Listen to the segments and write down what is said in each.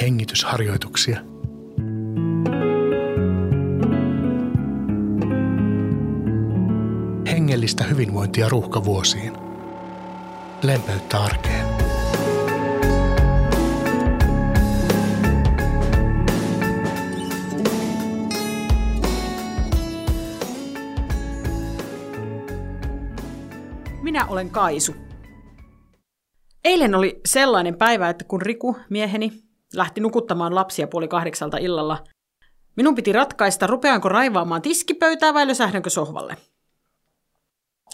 Hengitysharjoituksia. Hengellistä hyvinvointia ruuhkavuosiin. Lempeyttä arkeen. Minä olen Kaisu. Eilen oli sellainen päivä, että kun Riku, mieheni, lähti nukuttamaan lapsia puoli kahdeksalta illalla, minun piti ratkaista, rupeanko raivaamaan tiskipöytää vai lösähdänkö sohvalle.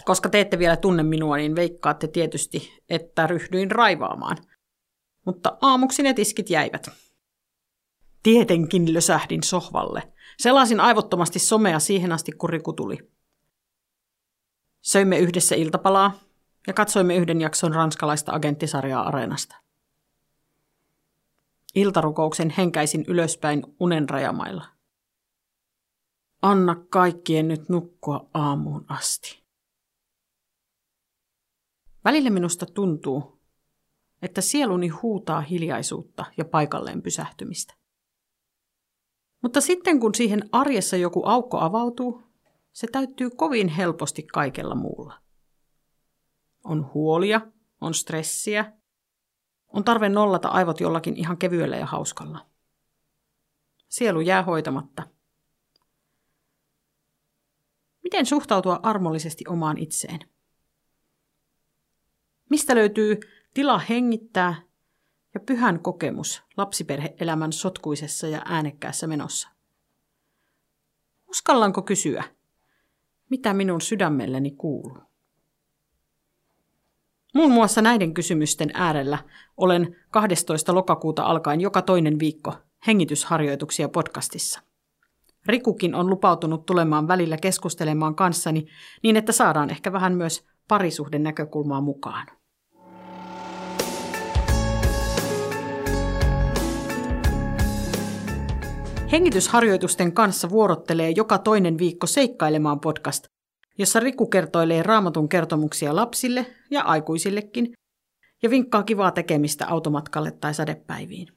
Koska te ette vielä tunne minua, niin veikkaatte tietysti, että ryhdyin raivaamaan. Mutta aamuksi ne tiskit jäivät. Tietenkin lösähdin sohvalle. Selasin aivottomasti somea siihen asti, kun Riku tuli. Söimme yhdessä iltapalaa ja katsoimme yhden jakson ranskalaista agenttisarjaa Areenasta. Iltarukouksen henkäisin ylöspäin unen rajamailla. Anna kaikkien nyt nukkua aamuun asti. Välillä minusta tuntuu, että sieluni huutaa hiljaisuutta ja paikalleen pysähtymistä. Mutta sitten kun siihen arjessa joku aukko avautuu, se täyttyy kovin helposti kaikella muulla. On huolia, on stressiä, on tarve nollata aivot jollakin ihan kevyellä ja hauskalla. Sielu jää hoitamatta. Miten suhtautua armollisesti omaan itseen? Mistä löytyy tila hengittää ja pyhän kokemus lapsiperheelämän sotkuisessa ja äänekkäässä menossa? Uskallanko kysyä, mitä minun sydämelleni kuuluu? Muun muassa näiden kysymysten äärellä olen 12. lokakuuta alkaen joka toinen viikko hengitysharjoituksia podcastissa. Rikukin on lupautunut tulemaan välillä keskustelemaan kanssani niin, että saadaan ehkä vähän myös parisuhden näkökulmaa mukaan. Hengitysharjoitusten kanssa vuorottelee joka toinen viikko seikkailemaan podcast, jossa Riku kertoilee raamatun kertomuksia lapsille ja aikuisillekin ja vinkkaa kivaa tekemistä automatkalle tai sadepäiviin.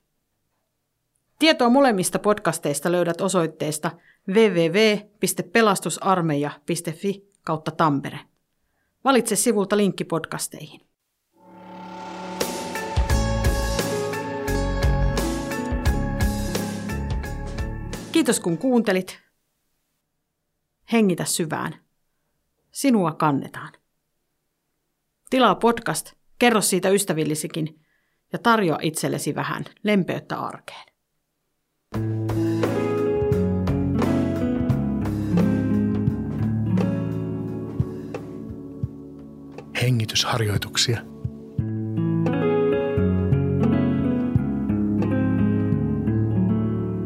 Tietoa molemmista podcasteista löydät osoitteesta www.pelastusarmeija.fi kautta Tampere. Valitse sivulta linkki podcasteihin. Kiitos kun kuuntelit. Hengitä syvään. Sinua kannetaan. Tilaa podcast, kerro siitä ystävillisikin ja tarjoa itsellesi vähän lempeyttä arkeen. Hengitysharjoituksia.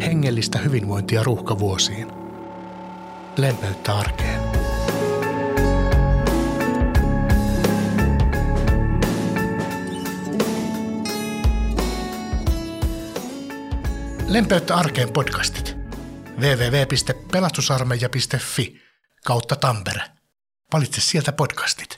Hengellistä hyvinvointia ruuhkavuosiin. Lempeyttä arkeen. Lempeyttä arkeen podcastit. www.pelastusarmeija.fi kautta Tampere. Valitse sieltä podcastit.